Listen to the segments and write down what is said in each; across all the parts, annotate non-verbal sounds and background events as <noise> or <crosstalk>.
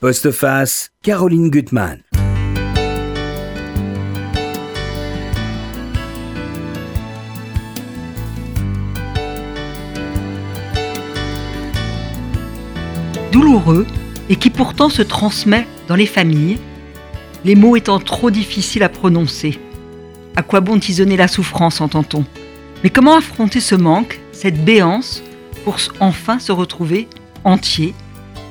Postface, Caroline Gutmann. douloureux et qui pourtant se transmet dans les familles, les mots étant trop difficiles à prononcer. À quoi bon tisonner la souffrance, entend-on? Mais comment affronter ce manque, cette béance, pour enfin se retrouver entier?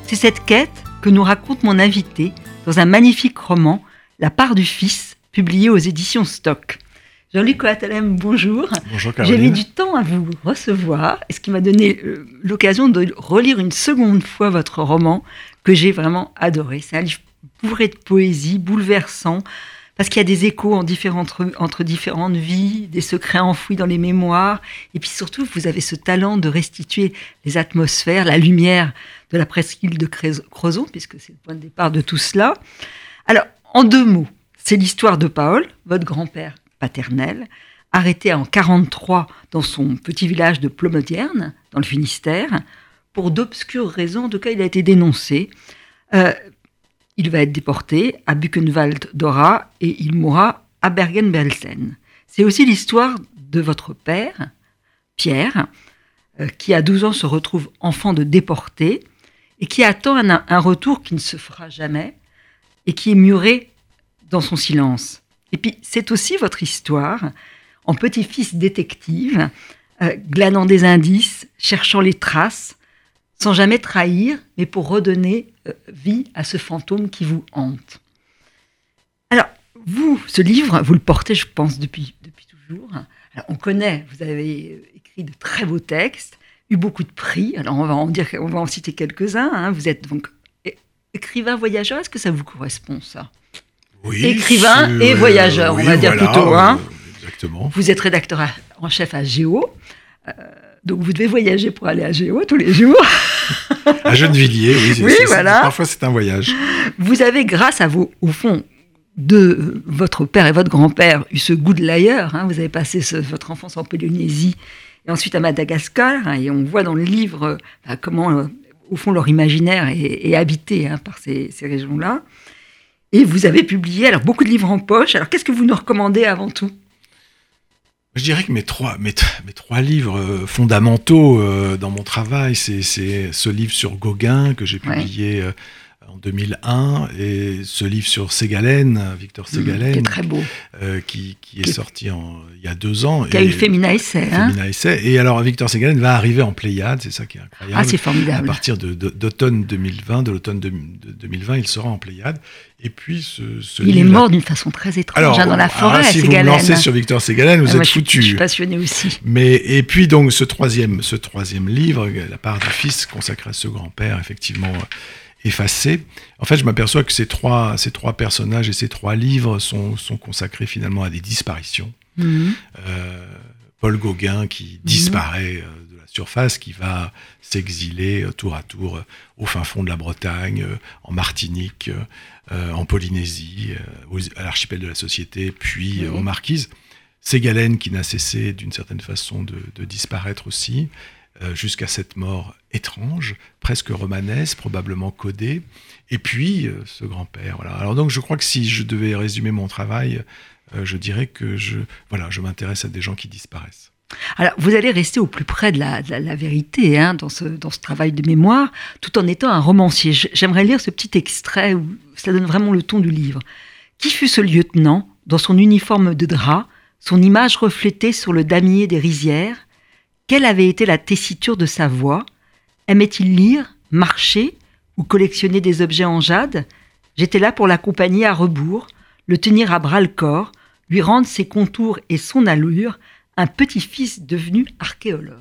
C'est cette quête que nous raconte mon invité dans un magnifique roman, La part du fils, publié aux éditions Stock. Jean-Luc Coatalem, bonjour. Bonjour J'ai mis du temps à vous recevoir, ce qui m'a donné euh, l'occasion de relire une seconde fois votre roman que j'ai vraiment adoré. C'est un livre bourré de poésie, bouleversant, parce qu'il y a des échos entre différentes vies, des secrets enfouis dans les mémoires, et puis surtout, vous avez ce talent de restituer les atmosphères, la lumière de la presqu'île de Crozon, puisque c'est le point de départ de tout cela. Alors, en deux mots, c'est l'histoire de Paul, votre grand-père paternel, arrêté en 43 dans son petit village de Plomodierne, dans le Finistère, pour d'obscures raisons. En tout cas, il a été dénoncé. Euh, il va être déporté à Buchenwald-Dora et il mourra à Bergen-Belsen. C'est aussi l'histoire de votre père, Pierre, euh, qui à 12 ans se retrouve enfant de déporté et qui attend un, retour qui ne se fera jamais et qui est muré dans son silence. Et puis, c'est aussi votre histoire en petit-fils détective, euh, glanant des indices, cherchant les traces, sans jamais trahir, mais pour redonner euh, vie à ce fantôme qui vous hante. Alors, vous, ce livre, vous le portez, je pense, depuis, depuis toujours. Alors, on connaît, vous avez euh, écrit de très beaux textes, eu beaucoup de prix. Alors, on va en, dire, on va en citer quelques-uns. Hein. Vous êtes donc écrivain voyageur. Est-ce que ça vous correspond, ça? Écrivain et voyageur, on va dire plutôt. Hein. Exactement. Vous êtes rédacteur en chef à Géo. Euh, donc vous devez voyager pour aller à Géo tous les jours. à Gennevilliers, oui. oui voilà. Parfois c'est un voyage. Vous avez, grâce à vous, au fond, de votre père et votre grand-père, eu ce goût de l'ailleurs. Hein. vous avez passé votre enfance en Polynésie et ensuite à Madagascar. Hein, et on voit dans le livre bah, comment, euh, au fond, leur imaginaire est, habité par ces, ces régions-là. Et vous avez publié alors beaucoup de livres en poche. Alors qu'est-ce que vous nous recommandez avant tout? Je dirais que mes trois, mes, mes trois livres euh, fondamentaux euh, dans mon travail, c'est ce livre sur Gauguin que j'ai publié euh, en 2001 et ce livre sur Ségalène, Victor mmh, Ségalène, qui est très beau, euh, qui, qui, est sorti en, il y a deux ans. Qui a eu Femina Essai. Hein Femina Essai. Et alors Victor Ségalène va arriver en Pléiade, c'est ça qui est incroyable. Ah, c'est formidable. À partir d'automne de, 2020, de l'automne de, 2020, il sera en Pléiade. Et puis ce, ce Il est mort d'une façon très étrange alors, hein, dans la forêt. Ah, si vous me lancez sur Victor Ségalène, vous ah, êtes foutu. Je suis passionné aussi. Mais et puis donc ce troisième, ce troisième livre, la part du fils consacré à ce grand-père, effectivement effacé. En fait, je m'aperçois que ces trois, ces trois personnages et ces trois livres sont, sont consacrés finalement à des disparitions. Mhm. Euh, Paul Gauguin qui mhm. disparaît euh, de la surface, qui va s'exiler euh, tour à tour au fin fond de la Bretagne, en Martinique, en Polynésie, à l'archipel de la Société, puis aux Marquises. Ségalène qui n'a cessé d'une certaine façon de, de disparaître aussi. Euh, jusqu'à cette mort étrange, presque romanesque, probablement codée, et puis euh, ce grand-père. Voilà. Alors donc je crois que si je devais résumer mon travail, euh, je dirais que je, voilà, je m'intéresse à des gens qui disparaissent. Alors, vous allez rester au plus près de la, vérité hein, dans, ce, dans ce travail de mémoire, tout en étant un romancier. J'aimerais lire ce petit extrait où ça donne vraiment le ton du livre. Qui fut ce lieutenant, dans son uniforme de drap, son image reflétée sur le damier des rizières, quelle avait été la tessiture de sa voix? Aimait-il lire, marcher ou collectionner des objets en jade? J'étais là pour l'accompagner à rebours, le tenir à bras le corps, lui rendre ses contours et son allure, un petit-fils devenu archéologue.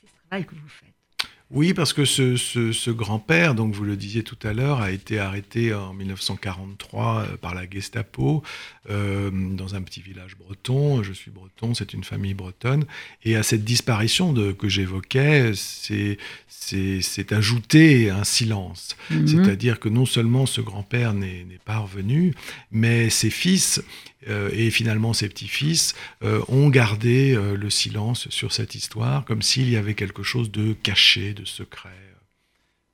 C'est ce travail que vous faites. Oui, parce que ce, grand-père, donc vous le disiez tout à l'heure, a été arrêté en 1943 euh, par la Gestapo euh, dans un petit village breton. Je suis breton, c'est une famille bretonne. Et à cette disparition de, que j'évoquais, c'est ajouté un silence. Mhm. C'est-à-dire que non seulement ce grand-père n'est pas revenu, mais ses fils et finalement ses petits-fils euh, ont gardé euh, le silence sur cette histoire, comme s'il y avait quelque chose de caché, de secret.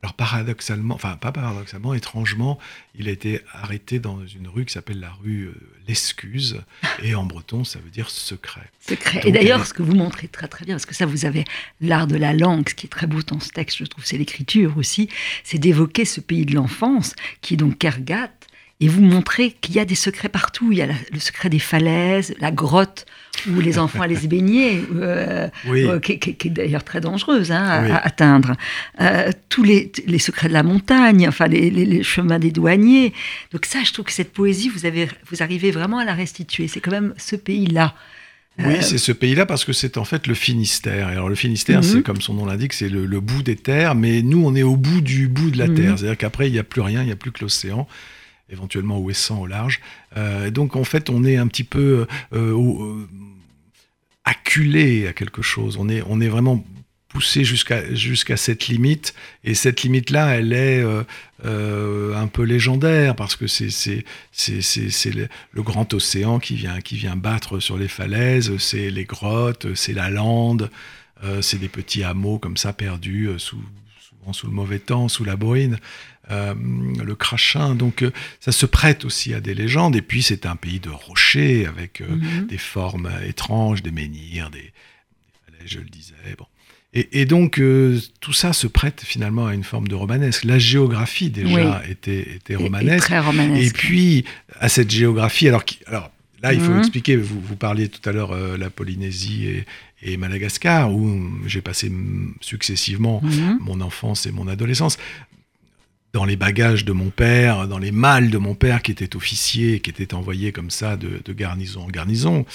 alors paradoxalement, enfin pas paradoxalement, étrangement, il a été arrêté dans une rue qui s'appelle la rue euh, L'Excuse, et en breton ça veut dire secret. Secret. et d'ailleurs, ce que vous montrez très très bien, parce que ça vous avez l'art de la langue, ce qui est très beau dans ce texte, je trouve, c'est l'écriture aussi, c'est d'évoquer ce pays de l'enfance, qui est donc Kergat, et vous montrez qu'il y a des secrets partout. Il y a le secret des falaises, la grotte où les enfants allaient se baigner, euh, euh, qui, est d'ailleurs très dangereuse hein, à, atteindre. Euh, tous les, secrets de la montagne, enfin les, chemins des douaniers. Donc ça, je trouve que cette poésie, vous, avez, vous arrivez vraiment à la restituer. C'est quand même ce pays-là. Oui, c'est ce pays-là parce que c'est en fait le Finistère. alors le Finistère, c'est mhm. comme son nom l'indique, c'est le, bout des terres, mais nous, on est au bout du bout de la mhm. terre. C'est-à-dire qu'après, il n'y a plus rien, il n'y a plus que l'océan éventuellement ouessant au large. Euh, donc en fait, on est un petit peu euh, euh, acculé à quelque chose. On est, on est vraiment poussé jusqu'à jusqu'à cette limite et cette limite là elle est un peu légendaire parce que c'est le, le, grand océan qui vient qui vient battre sur les falaises c'est les grottes c'est la lande c'est des petits hameaux comme ça perdus sous souvent sous le mauvais temps sous la bruine euh, le crachin. Donc euh, ça se prête aussi à des légendes. Et puis c'est un pays de rochers avec euh, mhm. des formes étranges, des menhirs, des, des je le disais. Bon. Et, donc tout ça se prête finalement à une forme de romanesque. La géographie déjà était, était romanesque. Et, très romanesque. Et puis à cette géographie, alors, alors là il faut mhm. expliquer, vous, vous parliez tout à l'heure la Polynésie et, et Madagascar, où j'ai passé successivement mhm. mon enfance et mon adolescence dans les bagages de mon père, dans les malles de mon père qui était officier, qui était envoyé comme ça de, garnison en garnison.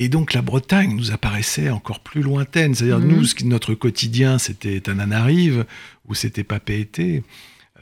Et donc la Bretagne nous apparaissait encore plus lointaine. C'est-à-dire mhm. nous, notre quotidien, c'était Tananarive, ou c'était Papeete.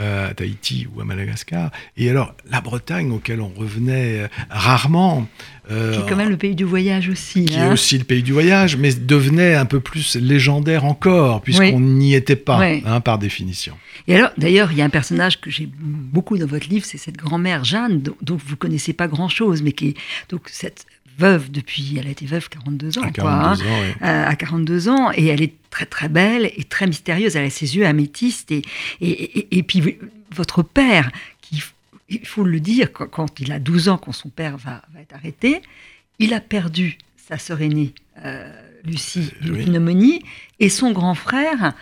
À Tahiti ou à Madagascar. Et alors, la Bretagne, auquel on revenait euh, rarement. Euh, qui est quand même le pays du voyage aussi. Qui est hein. aussi le pays du voyage, mais devenait un peu plus légendaire encore, puisqu'on n'y était pas, hein, par définition. Et alors, d'ailleurs, il y a un personnage que j'ai beaucoup dans votre livre, c'est cette grand-mère Jeanne, dont, vous connaissez pas grand-chose, mais qui est donc cette veuve depuis, elle a été veuve 42 ans, à 42 hein, ans, euh, à 42 ans, et elle est très très belle et très mystérieuse. Elle a ses yeux améthystes et, et, et, puis votre père, qui, il faut le dire, quand, il a 12 ans, quand son père va, va être arrêté, il a perdu sa sœur aînée, euh, Lucie, d'une pneumonie, et son grand frère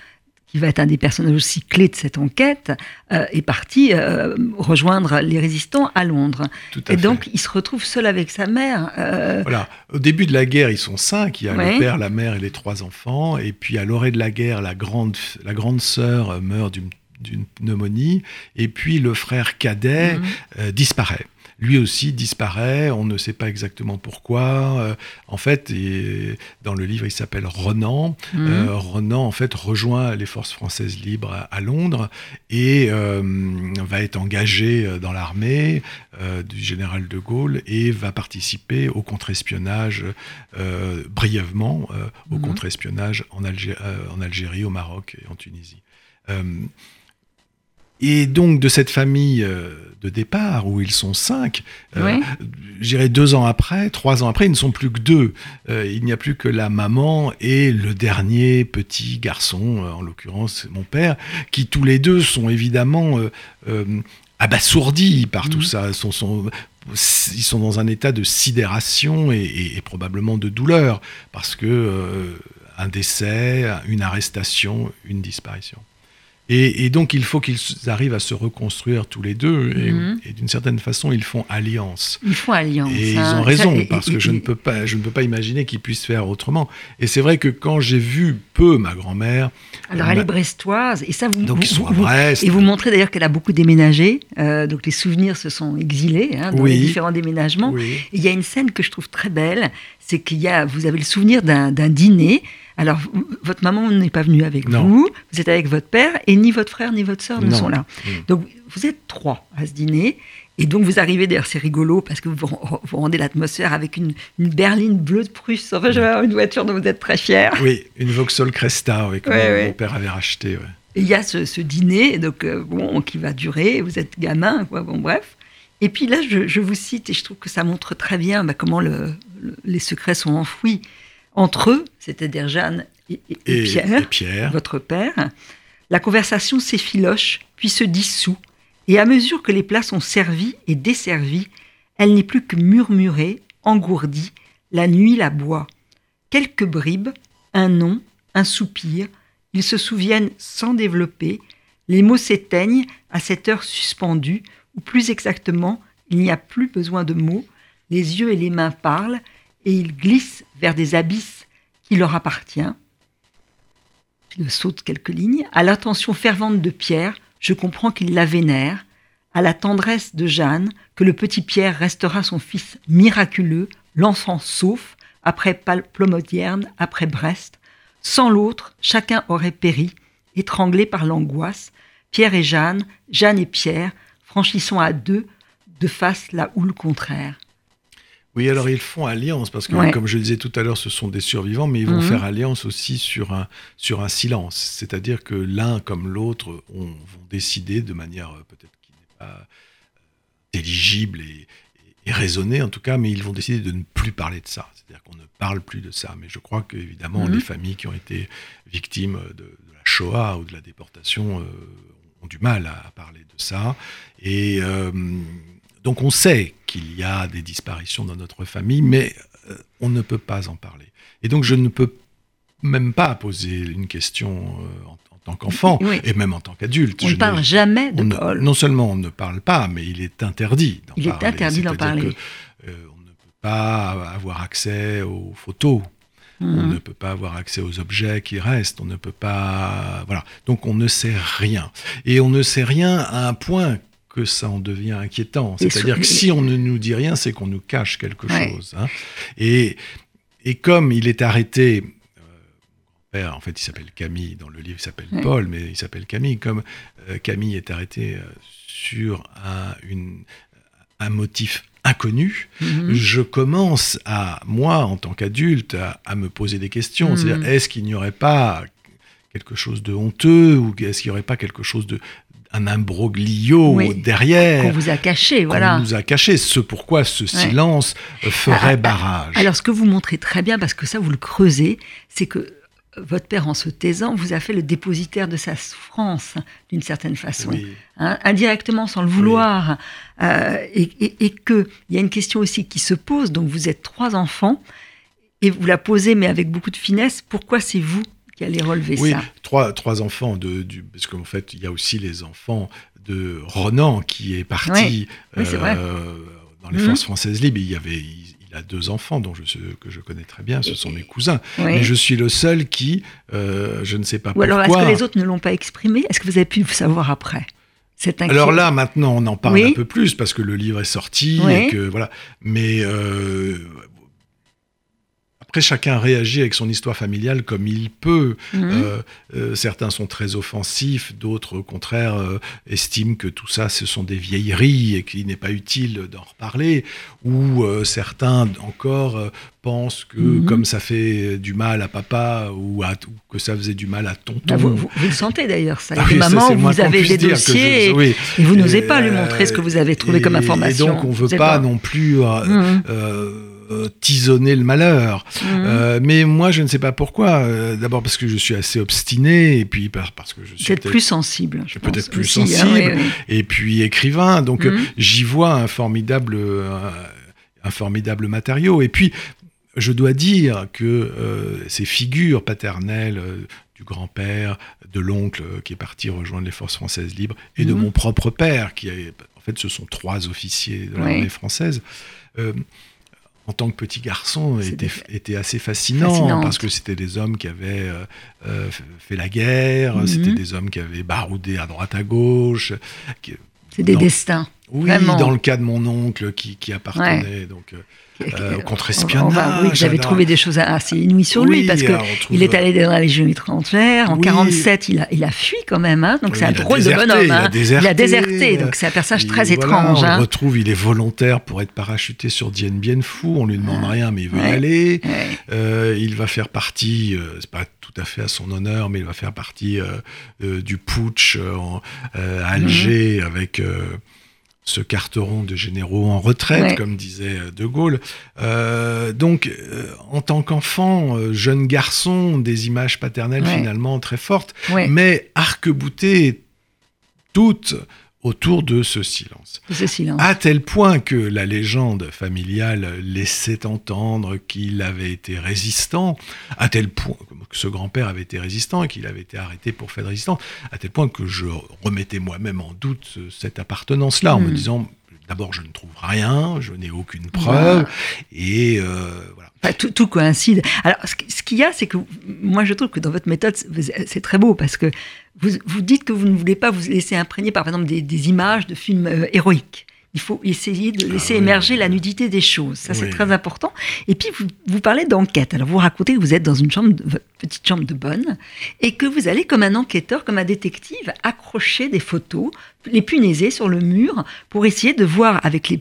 qui va être un des personnages aussi clés de cette enquête, euh, est parti euh, rejoindre les résistants à Londres. et donc, il se retrouve seul avec sa mère. Euh, voilà. Au début de la guerre, ils sont cinq. Il y a le père, la mère et les trois enfants. Et puis, à l'orée de la guerre, la grande, la grande sœur meurt d'une pneumonie. Et puis, le frère cadet mhm. disparaît lui aussi disparaît, on ne sait pas exactement pourquoi. Euh, en fait, dans le livre, il s'appelle Renan. Mhm. Euh, Renan, en fait, rejoint les forces françaises libres à, Londres et euh, va être engagé dans l'armée du général de Gaulle et va participer au contre-espionnage brièvement, au mhm. contre-espionnage en, en, Algérie, au Maroc et en Tunisie. Et donc de cette famille euh, de départ, où ils sont cinq, euh, j'irai deux ans après, trois ans après, ils ne sont plus que deux. Euh, il n'y a plus que la maman et le dernier petit garçon, en l'occurrence mon père, qui tous les deux sont évidemment abasourdis par tout mhm. ça. Sont, sont, ils sont dans un état de sidération et, et probablement de douleur, parce que un décès, une arrestation, une disparition. Et, donc, il faut qu'ils arrivent à se reconstruire tous les deux. Et, mhm. d'une certaine façon, ils font alliance. Ils font alliance. Et ils ont raison, parce que je, ne peux pas, je ne peux pas imaginer qu'ils puissent faire autrement. Et c'est vrai que quand j'ai vu peu ma grand-mère. Alors, elle est brestoise. Et ça, vous, donc, ils sont à Brest. Et vous montrez d'ailleurs qu'elle a beaucoup déménagé. Euh, donc, les souvenirs se sont exilés hein, dans les différents déménagements. Et il y a une scène que je trouve très belle. C'est qu'il y a, vous avez le souvenir d'un dîner alors, votre maman n'est pas venue avec vous, vous êtes avec votre père, et ni votre frère ni votre sœur ne sont là. Mm. Donc, vous êtes trois à ce dîner. Et donc, vous arrivez, d'ailleurs, c'est rigolo, parce que vous, vous rendez l'atmosphère avec une, berline bleue de Prusse. Enfin, j'avais une voiture dont vous êtes très fier. Oui, une Vauxhall Cresta, oui, que mon, père avait racheté. Et il y a ce, dîner, donc, euh, bon, qui va durer, vous êtes gamin, quoi, bon, bref. Et puis là, je, vous cite, et je trouve que ça montre très bien bah, comment les secrets sont enfouis entre eux, c'est-à-dire Jeanne et, Pierre, votre père. La conversation s'effiloche, puis se dissout, et à mesure que les plats sont servis et desservis, elle n'est plus que murmurée, engourdie, la nuit la boit. Quelques bribes, un nom, un soupir, ils se souviennent sans développer, les mots s'éteignent à cette heure suspendue, ou plus exactement, il n'y a plus besoin de mots, les yeux et les mains parlent, et ils glissent vers des abysses qui leur appartiennent. Je saute quelques lignes. À l'attention fervente de Pierre, je comprends qu'il la vénère. À la tendresse de Jeanne, que le petit Pierre restera son fils miraculeux, l'enfant sauf, après Plomodierne, après Brest. Sans l'autre, chacun aurait péri, étranglé par l'angoisse. Pierre et Jeanne, Jeanne et Pierre, franchissant à deux de face la houle contraire. Oui, alors ils font alliance, parce que comme je disais tout à l'heure, ce sont des survivants, mais ils vont mhm. faire alliance aussi sur un, sur un silence. C'est-à-dire que l'un comme l'autre vont décider de manière euh, peut-être qui n'est pas euh, intelligible et, raisonnée en tout cas, mais ils vont décider de ne plus parler de ça. C'est-à-dire qu'on ne parle plus de ça. Mais je crois qu'évidemment, mhm. les familles qui ont été victimes de, la Shoah ou de la déportation euh, ont du mal à, parler de ça. Et donc on sait qu'il y a des disparitions dans notre famille, mais euh, on ne peut pas en parler. Et donc je ne peux même pas poser une question euh, en, tant qu'enfant, et même en tant qu'adulte. On ne parle jamais de Paul. non seulement on ne parle pas, mais il est interdit d'en parler. Il est interdit d'en parler. Euh, on ne peut pas avoir accès aux photos. On mhm. ne peut pas avoir accès aux objets qui restent, on ne peut pas... Voilà. Donc on ne sait rien. Et on ne sait rien à un point que ça en devient inquiétant. C'est-à-dire que si on ne nous dit rien, c'est qu'on nous cache quelque chose. Hein. Et, et comme il est arrêté, euh, père, en fait, il s'appelle Camille, dans le livre, il s'appelle Paul, mais il s'appelle Camille. Comme euh, Camille est arrêté euh, sur un, une, un motif inconnu, mhm. je commence à, moi, en tant qu'adulte, à, me poser des questions. C'est-à-dire, est-ce qu'il n'y aurait pas quelque chose de honteux ou est-ce qu'il n'y aurait pas quelque chose de, un imbroglio derrière. Qu'on vous a caché, voilà. Qu'on nous a caché, ce pourquoi ce silence ferait ah, barrage. Alors, ce que vous montrez très bien, parce que ça, vous le creusez, c'est que votre père, en se taisant, vous a fait le dépositaire de sa souffrance, d'une certaine façon, hein, indirectement, sans le vouloir. Euh, et, et, qu'il y a une question aussi qui se pose, donc vous êtes trois enfants, et vous la posez, mais avec beaucoup de finesse, pourquoi c'est vous qui allait relever oui, ça. Trois, trois enfants, de, du, parce qu'en fait, il y a aussi les enfants de Ronan qui est parti euh, dans les mhm. forces françaises libres. Il y avait, il, a deux enfants dont je, que je connais très bien, ce sont mes cousins. Mais je suis le seul qui, euh, je ne sais pas Ou pourquoi. alors, est-ce que les autres ne l'ont pas exprimé? Est-ce que vous avez pu le savoir après? Alors là, maintenant, on en parle un peu plus parce que le livre est sorti et que voilà. Mais euh, après, chacun réagit avec son histoire familiale comme il peut. Mhm. Euh, euh, certains sont très offensifs, d'autres, au contraire, euh, estiment que tout ça, ce sont des vieilleries et qu'il n'est pas utile d'en reparler. Ou certains, encore, pensent que mhm. comme ça fait du mal à papa ou, à, que ça faisait du mal à tonton. Ah, vous, le sentez d'ailleurs, ça. Ah maman, vous avez des dossiers et, vous n'osez pas lui montrer ce que vous avez trouvé comme information. Et donc, on ne veut pas, non plus. Mhm. Euh, tisonner le malheur. Mhm. Euh, mais moi, je ne sais pas pourquoi. Euh, d'abord parce que je suis assez obstiné, et puis parce que je suis peut-être plus sensible. Je peut-être plus hein, sensible, et puis écrivain. Donc mhm. j'y vois un formidable, un, formidable matériau. Et puis je dois dire que ces figures paternelles du grand-père, de l'oncle qui est parti rejoindre les forces françaises libres, et de mhm. mon propre père, qui est, en fait, ce sont trois officiers de l'armée française en tant que petit garçon était, était assez fascinant parce que c'était des hommes qui avaient euh, euh, fait la guerre, mhm. c'était des hommes qui avaient baroudé à droite à gauche. C'est des destins. Oui, dans le cas de mon oncle qui, qui appartenait donc euh, euh, contre-espionnage. Oui, j'avais trouvé des choses assez inouïes sur lui parce que il est allé dans la Légion étrangère. En 47, il a, il a fui quand même. Hein, donc c'est un drôle de bonhomme. Il, a hein. déserté, il a déserté. Donc c'est un personnage très étrange. On le hein. retrouve, il est volontaire pour être parachuté sur Dien Bien Phu. On lui demande ah. rien, mais il veut y aller. Euh, il va faire partie, euh, c'est pas tout à fait à son honneur, mais il va faire partie du putsch à Alger mhm. avec ce carteron de généraux en retraite, Ouais. comme disait De Gaulle. Euh, donc, euh, en tant qu'enfant, euh, jeune garçon, des images paternelles Ouais. finalement très fortes, Ouais, mais arc-boutées toutes autour de ce silence. ce silence. À tel point que la légende familiale laissait entendre qu'il avait été résistant, à tel point que ce grand-père avait été résistant et qu'il avait été arrêté pour fait de résistance, à tel point que je remettais moi-même en doute ce- cette appartenance-là, en me Mm. disant, d'abord, je ne trouve rien, je n'ai aucune preuve, et euh, voilà. Enfin, tout, tout coïncide. Alors, ce, qui- ce qu'il y a, c'est que moi, je trouve que dans votre méthode, c'est très beau parce que vous, vous dites que vous ne voulez pas vous laisser imprégner, par exemple, des, des images de films euh, héroïques. Il faut essayer de laisser Ah oui. émerger la nudité des choses. Ça, c'est très important. Et puis, vous, vous parlez d'enquête. Alors, vous racontez que vous êtes dans une chambre, de- votre petite chambre de bonne, et que vous allez, comme un enquêteur, comme un détective, accrocher des photos, les punaiser sur le mur pour essayer de voir avec les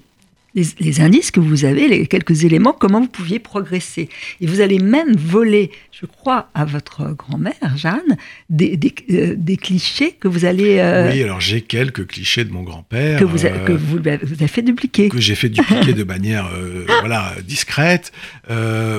les, les indices que vous avez, les quelques éléments, comment vous pouviez progresser. Et vous allez même voler, je crois, à votre grand-mère, Jeanne, des, des, euh, des clichés que vous allez... euh, Oui, alors j'ai quelques clichés de mon grand-père. que vous, a- euh, que vous, vous avez fait dupliquer. que j'ai fait dupliquer de manière voilà discrète.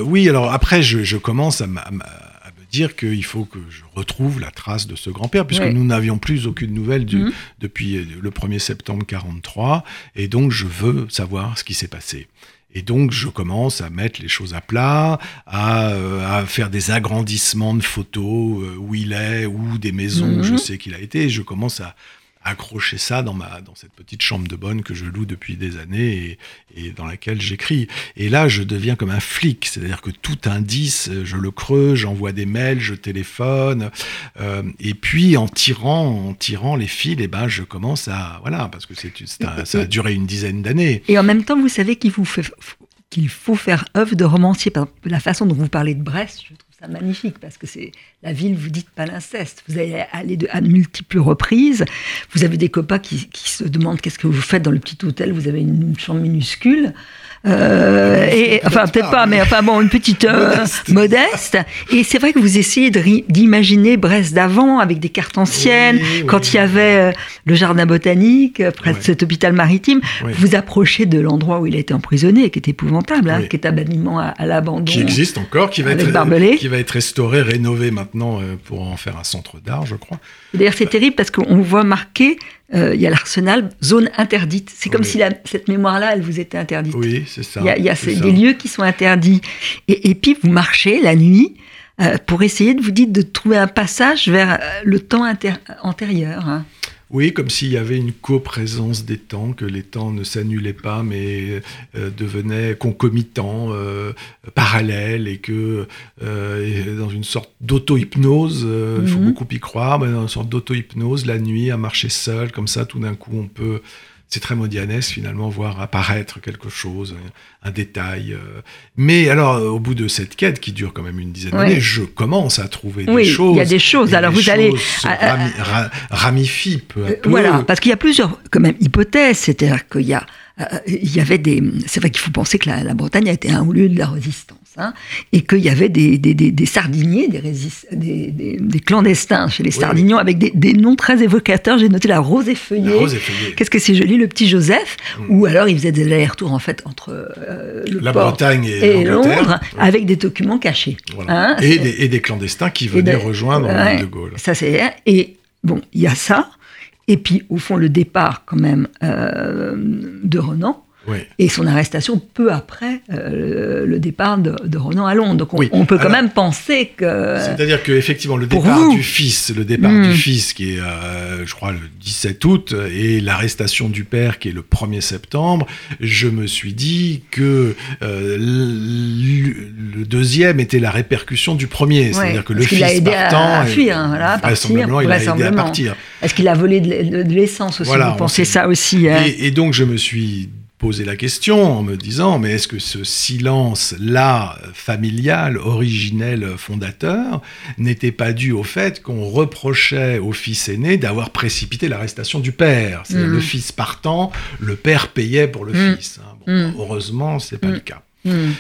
Oui, alors après, je, je commence à, à dire qu'il faut que je retrouve la trace de ce grand-père, puisque nous n'avions plus aucune nouvelle du- Mhm. depuis le 1er septembre 43, et donc je veux savoir ce qui s'est passé. Et donc, je commence à mettre les choses à plat, à, euh, à faire des agrandissements de photos euh, où il est, ou des maisons où je Mhm. sais qu'il a été. Et je commence à accrocher ça dans, ma, dans cette petite chambre de bonne que je loue depuis des années et, et dans laquelle j'écris. Et là, je deviens comme un flic, c'est-à-dire que tout indice, je le creuse, j'envoie des mails, je téléphone, euh, et puis en tirant, en tirant les fils, eh ben, je commence à voilà, parce que c'est, ça a duré une dizaine d'années. Et en même temps, vous savez qu'il vous qu'il faut faire œuvre de romancier. Par la façon dont vous parlez de Brest, je trouve ça magnifique parce que c'est la ville, vous dites palinceste. Vous allez aller à multiples reprises. Vous avez des copains qui se demandent qu'est-ce que vous faites dans le petit hôtel. Vous avez une chambre minuscule. Euh, et, enfin, Peut-être pas, mais enfin bon, une petite euh, Modeste. modeste. Et c'est vrai que vous essayez d'imaginer Brest d'avant avec des cartes anciennes, Oui, quand oui. il y avait euh, le jardin botanique, euh, près de cet hôpital maritime. Vous approchez de l'endroit où il a été emprisonné, qui est épouvantable, hein, qui est un bâtiment à, à l'abandon. qui existe encore, qui va, être, Barbelé. qui va être restauré, rénové maintenant euh, pour en faire un centre d'art, je crois. D'ailleurs, c'est terrible parce qu'on voit marqué, euh, il y a l'arsenal, zone interdite. C'est comme Oui. si la- cette mémoire-là, elle vous était interdite. Oui, c'est ça. Il y a, il y a c'est ces- ça. des lieux qui sont interdits. Et, et puis, vous marchez la nuit euh, pour essayer de vous dire de trouver un passage vers euh, le temps antérieur. hein. Oui, comme s'il y avait une coprésence des temps, que les temps ne s'annulaient pas, mais euh, devenaient concomitants, euh, parallèles, et que euh, et dans une sorte d'auto-hypnose, il faut Mhm. beaucoup y croire, mais dans une sorte d'auto-hypnose, la nuit, à marcher seul, comme ça, tout d'un coup, on peut... C'est très modianesque finalement, voir apparaître quelque chose, un, un détail. euh. Mais alors, euh, au bout de cette quête qui dure quand même une dizaine d'années, je commence à trouver Oui, des il y choses. a des choses. Alors, vous allez- choses rami- ra- peu à Euh, peu. Voilà, parce qu'il y a plusieurs quand même hypothèses. C'est-à-dire qu'il y a, il y avait des. C'est vrai qu'il faut penser que la, la Bretagne a été un haut lieu de la résistance, hein, et qu'il y avait des, des, des, des sardiniers, des, clandestins chez les Oui, sardignons avec des, noms très évocateurs. J'ai noté la rose effeuillée. Qu'est-ce que c'est joli, le petit Joseph Mm. Ou alors il faisait des allers-retours en fait entre euh, le La port Bretagne et, et. Londres avec des documents cachés. Voilà. Hein, et, des, et des clandestins qui venaient rejoindre ouais, de Gaulle. Ça, c'est. Et bon, il y a ça. Et puis, au fond, le départ, quand même, euh, de Renan Oui. et son arrestation peu après euh, le départ de, de Renan à Londres. Donc, on, Oui. on peut quand Alors- même penser que. C'est-à-dire que effectivement le départ vous. du fils, le départ Mm. du fils qui est, euh, je crois, le 17 août, et l'arrestation du père qui est le 1er septembre, je me suis dit que euh, le deuxième était la répercussion du premier, c'est-à-dire que le qu'il fils a aidé à- partant, à fuir, hein, voilà, vraisemblablement, il a aidé à partir. Est-ce qu'il a volé de, l'e- de l'essence aussi Voilà, Vous pensez ça aussi hein Et, et donc je me suis posé la question en me disant, mais est-ce que ce silence-là, familial, originel, fondateur, n'était pas dû au fait qu'on reprochait au fils aîné d'avoir précipité l'arrestation du père? C'est-à-dire Mhm. le fils partant, le père payait pour le Mhm. fils. hein. Bon, Mhm. Heureusement, c'est pas Mhm. le cas. Euh,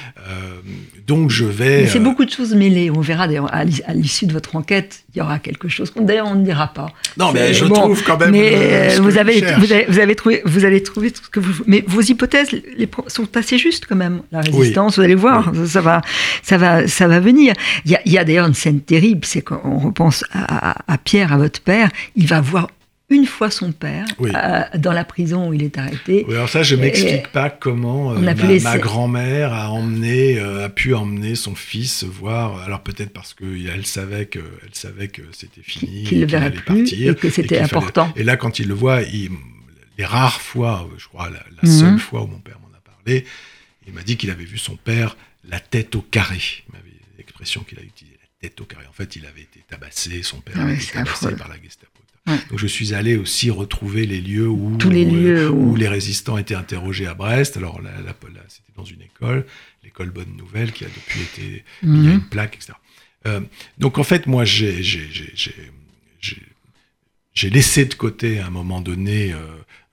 donc je vais. C'est euh, beaucoup de choses mêlées. On verra d'ailleurs à l'is- à l'issue de votre enquête, il y aura quelque chose. qu'on- D'ailleurs, on ne dira pas. Non, mais je bon, trouve quand même. Mais euh, ce que vous, je avez, vous, avez, vous avez trouvé, vous allez trouver tout ce que vous. Mais vos hypothèses les, sont assez justes quand même. La résistance, vous allez voir, ça, va, ça va, ça va venir. Il y a, d'ailleurs une scène terrible, c'est quand on repense à, à- à Pierre, à votre père, il va voir une fois son père Oui. euh, dans la prison où il est arrêté. Oui, alors ça, je m'explique pas comment euh, ma, grand-mère a emmené, euh, a pu emmener son fils voir. Alors peut-être parce qu'elle savait que, elle savait que c'était fini, Qu'il verrait allait plus partir, et que c'était fallait- important. Et là, quand il le voit, il- les rares fois, je crois la, la Mhm. seule fois où mon père m'en a parlé, il m'a dit qu'il avait vu son père la tête au carré. L'expression qu'il a utilisée, la tête au carré. En fait, il avait été tabassé, son père Ah avait été tabassé affreux. par la Gestapo. Donc je suis allé aussi retrouver les lieux où, Tous les où, euh, lieux où- où les résistants étaient interrogés à Brest. Alors là, là, là, c'était dans une école, l'école Bonne Nouvelle, qui a depuis été. Il y a Mhm. une plaque, etc. Euh, donc en fait, moi, j'ai- j'ai- laissé de côté à un moment donné. euh,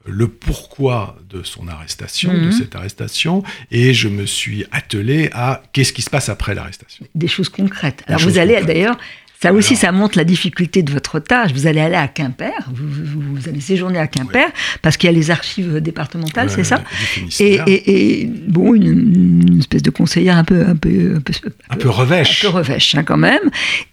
le pourquoi de son arrestation, de Mhm. cette arrestation, et je me suis attelé à qu'est-ce qui se passe après l'arrestation. des choses concrètes. Alors Des vous allez d'ailleurs, ça aussi, Alors- ça montre la difficulté de votre tâche. Vous allez aller à Quimper, vous, vous- vous allez séjourner à Quimper, parce qu'il y a les archives départementales, c'est ça et, et- et, bon, une, une espèce de conseillère un peu, un peu, un peu, un peu revêche. un peu revêche hein, quand même.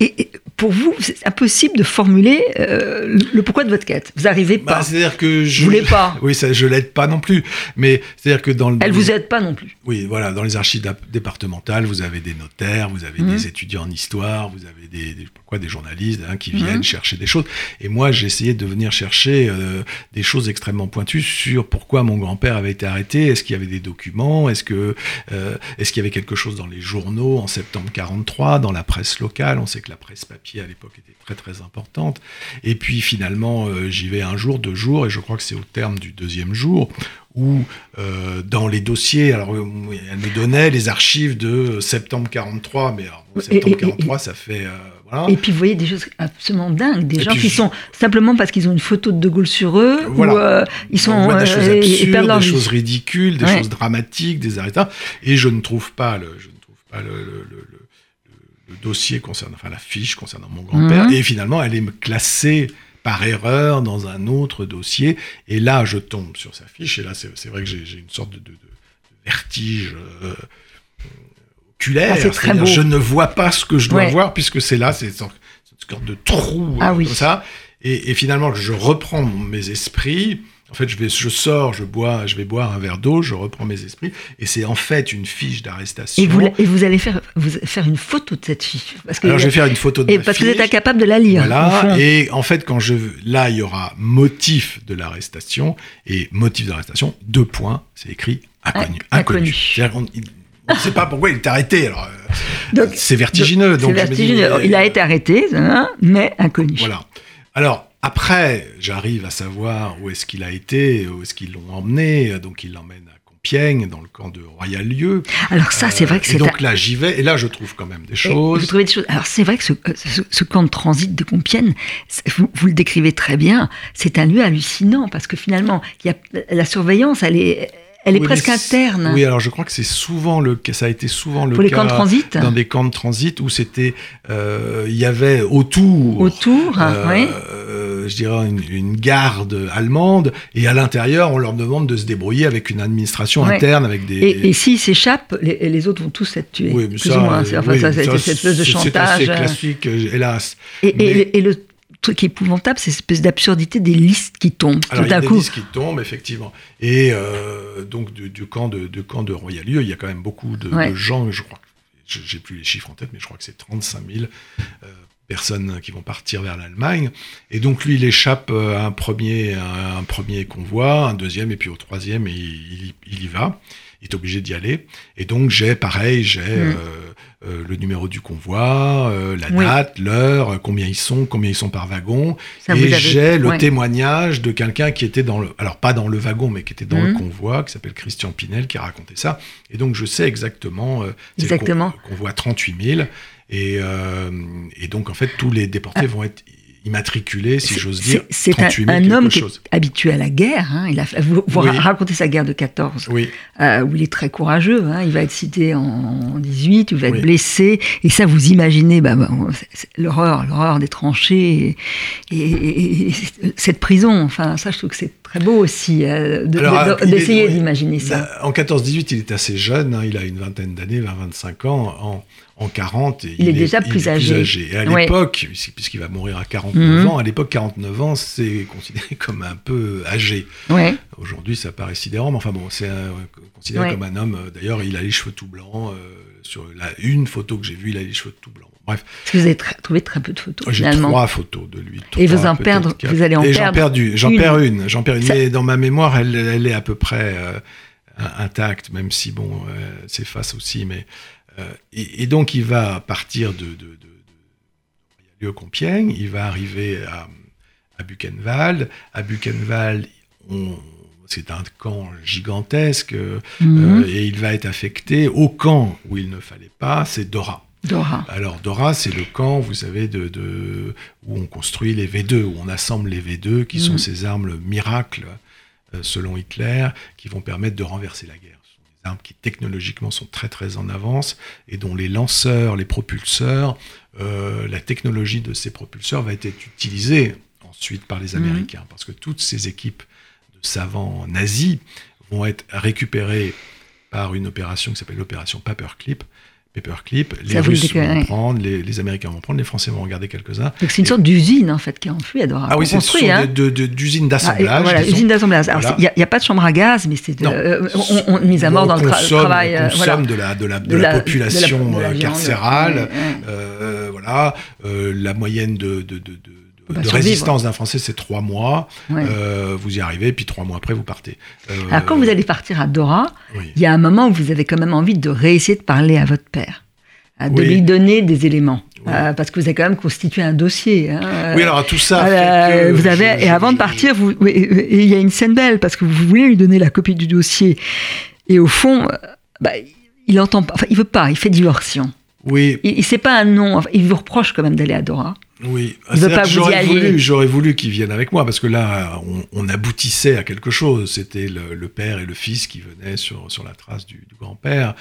Et, et pour vous, c'est impossible de formuler euh, le- pourquoi de votre quête. Vous n'arrivez Bah, pas. c'est-à-dire que je vous voulez pas. <laughs> Oui, ça, je l'aide pas non plus. Mais c'est-à-dire que dans le. Elle vous aide pas non plus. Oui, voilà, dans les archives départementales, vous avez des notaires, vous avez Mhm. des étudiants en histoire, vous avez des, des, des journalistes hein, qui Mhm. viennent chercher des choses. Et moi, j'ai essayé de venir chercher euh, des choses extrêmement pointues sur pourquoi mon grand-père avait été arrêté. Est-ce qu'il y avait des documents? Est-ce que euh, est-ce qu'il y avait quelque chose dans les journaux en septembre 43, dans la presse locale? On sait que la presse papier à l'époque était très très importante. Et puis finalement, euh, j'y vais un jour, deux jours, et je crois que c'est au terme du deuxième jour où euh, dans les dossiers, alors euh, elle me donnait les archives de septembre 43, mais alors, bon, septembre et- et- 43, ça fait euh, voilà. Et puis vous voyez des choses absolument dingues, des gens qui je- sont simplement parce qu'ils ont une photo de De Gaulle sur eux, Voilà. ou euh, ils sont On voit des choses absurdes, des choses ridicules, des Ouais. choses dramatiques, des arrêtats, et je ne trouve pas le, je ne trouve pas le, le- le- le- dossier concernant, enfin la fiche concernant mon grand-père, Mhm. et finalement elle est classée par erreur dans un autre dossier, et là je tombe sur sa fiche, et là c'est c'est vrai que j'ai une sorte de, de- de- de vertige euh, oculaire, Ah, très beau. je ne vois pas ce que je dois Ouais. voir puisque c'est là, c'est une sorte de trou Ah euh, oui. comme ça, et, et finalement je reprends mes esprits. En fait, je, vais, je sors, je bois, je vais boire un verre d'eau, je reprends mes esprits, et c'est en fait une fiche d'arrestation. Et vous, la- et vous allez faire, vous faire une photo de cette fiche. Parce que, Alors, je vais faire une photo de et ma parce que vous êtes incapable de la lire. Voilà, et en fait, quand je là, il y aura motif de l'arrestation et motif d'arrestation. Deux points, c'est écrit inconnu. Ah, inconnu. inconnu. Il- on ne sait pas pourquoi il est arrêté. Alors, euh, c'est vertigineux. Donc vertigineux. mais- Il a été arrêté, hein, mais inconnu. Voilà. Alors, après, j'arrive à savoir où est-ce qu'il a été, où est-ce qu'ils l'ont emmené. Donc, il l'emmène à Compiègne, dans le camp de Royal-Lieu. Alors ça, c'est vrai que Euh, c'est Et donc là, j'y vais, et là, je trouve quand même des choses. Vous trouvez des choses. Alors c'est vrai que ce, ce- ce camp de transit de Compiègne, vous, vous le décrivez très bien. C'est un lieu hallucinant parce que finalement, il y a la surveillance, elle est, elle est Oui, presque interne Oui, alors je crois que c'est souvent le cas, ça a été souvent le pour les cas camps de transit. dans des camps de transit où c'était, euh, il y avait autour, Autour, euh, oui. euh, je dirais une, une garde allemande, et à l'intérieur, on leur demande de se débrouiller avec une administration Ouais. interne, avec des. Et, et s'ils s'échappent, les, les autres vont tous être tués. oui, mais plus ça, ou moins. C'est- Enfin, oui, ça, c'est ça, cette espèce de chantage. C'est assez euh, classique, euh, hélas. Et, et- et le truc épouvantable, c'est cette espèce d'absurdité des listes qui tombent Alors, tout il y a à des coup. disques qui tombent, effectivement. Et euh, donc, du, du camp de, du camp de il y a quand même beaucoup de, Ouais. de gens, je crois, que- j'ai plus les chiffres en tête, mais je crois que c'est 35 000 euh, personnes qui vont partir vers l'Allemagne. Et donc, lui, il échappe euh, à un premier, à un premier convoi, un deuxième, et puis au troisième, et il, il- il y va. Il est obligé d'y aller. Et donc, j'ai, pareil, j'ai euh, euh, le numéro du convoi, euh, la. Oui. date, l'heure, euh, combien ils sont, combien ils sont par wagon. Ça, et j'ai le ouais. témoignage de quelqu'un qui était dans le, alors pas dans le wagon, mais qui était dans le Mhm. convoi, qui s'appelle Christian Pinel, qui a raconté ça. Et donc je sais exactement, euh, le Exactement. con- convoi 38 000. Et, euh, et donc en fait tous les déportés vont être immatriculé, si j'ose dire. C'est un, 38 000 un homme qui chose. est habitué à la guerre. hein. Il a, vous vous Oui. racontez sa guerre de 14, Oui, euh, où il est très courageux. hein. Il va être cité en, en 18, il va être Oui. blessé. Et ça, vous imaginez bah, bah, l'horreur, l'horreur des tranchées et, et- et- et cette prison. Enfin, ça, je trouve que c'est très beau aussi euh, de- de- d'essayer d'imaginer ça. Bah, En 14-18, il est assez jeune, hein, il a une vingtaine d'années, 20-25 ans. En, en 40, Il est déjà plus âgé. Et à l'époque, puisqu- puisqu'il va mourir à 49 Mhm. ans, à l'époque, 49 ans, c'est considéré comme un peu âgé. Ouais. Aujourd'hui, ça paraît sidérant, mais enfin bon, c'est un- considéré Ouais. comme un homme. euh, D'ailleurs, il a les cheveux tout blancs. euh, sur la une photo que j'ai vue, il a les cheveux tout blancs. Bref, Parce que vous avez tr- trouvé très peu de photos j'ai trois photos de lui. Et vous en quatre. vous allez en Et j'en perdre J'en une. perds une. J'en perds une. Ça- Mais dans ma mémoire, elle, elle est à peu près euh, intacte, même si bon, euh, c'est face aussi. Mais euh, et, et donc il va partir de, de, de, de lieu Compiègne. Il va arriver à, à Buchenwald. À Buchenwald, on- c'est un camp gigantesque euh, Mhm. euh, et il va être affecté au camp où il ne fallait pas, c'est Dora. Dora. Alors Dora, c'est le camp, vous savez, de, de- où on construit les V2, où on assemble les V2, qui sont Mhm. ces armes miracles, euh, selon Hitler, qui vont permettre de renverser la guerre. Armes qui technologiquement sont très très en avance et dont les lanceurs, les propulseurs, euh, la technologie de ces propulseurs va être utilisée ensuite par les Mhm. Américains, parce que toutes ces équipes de savants nazis vont être récupérées par une opération qui s'appelle l'opération Paperclip. Paperclip, les le Russes vont ouais. prendre, les, les Américains vont prendre, les Français vont en garder quelques-uns. Donc c'est une sorte d'usine en fait qui est enfouie à Dora. Ah oui, c'est ce sont hein. d'usines Ah, et d'assemblage. voilà, disons. usine d'assemblage. Alors, Voilà. Il n'y a, pas de chambre à gaz, mais c'est euh, on, on- mise à mort On dans le tra- consomme- travail. on euh, consomme voilà. de, la, de, la, de De la la- population de la- euh, viande, carcérale. ouais, ouais. Euh, voilà, Euh, la moyenne de, de, de, de- de- Bah, de résistance d'un Français, c'est trois mois. Ouais. Euh, vous y arrivez, puis trois mois après, vous partez. Euh, Alors quand vous allez partir à Dora, oui. il y a un moment où vous avez quand même envie de réessayer de parler à votre père, hein, de Oui. lui donner des éléments, Oui. Euh, parce que vous avez quand même constitué un dossier. hein. Oui, alors tout ça. Euh, vous avez je- et je- avant de partir, vous oui, et il y a une scène belle parce que vous voulez lui donner la copie du dossier et au fond, bah, il entend pas, enfin il veut pas, il fait diversion. Oui, Il, il sait pas un nom, enfin, il vous reproche quand même d'aller à Dora. Oui, j'aurais voulu, j'aurais voulu qu'ils viennent avec moi parce que là, on, on aboutissait à quelque chose. C'était le, le père et le fils qui venaient sur, sur la trace du, du grand-père.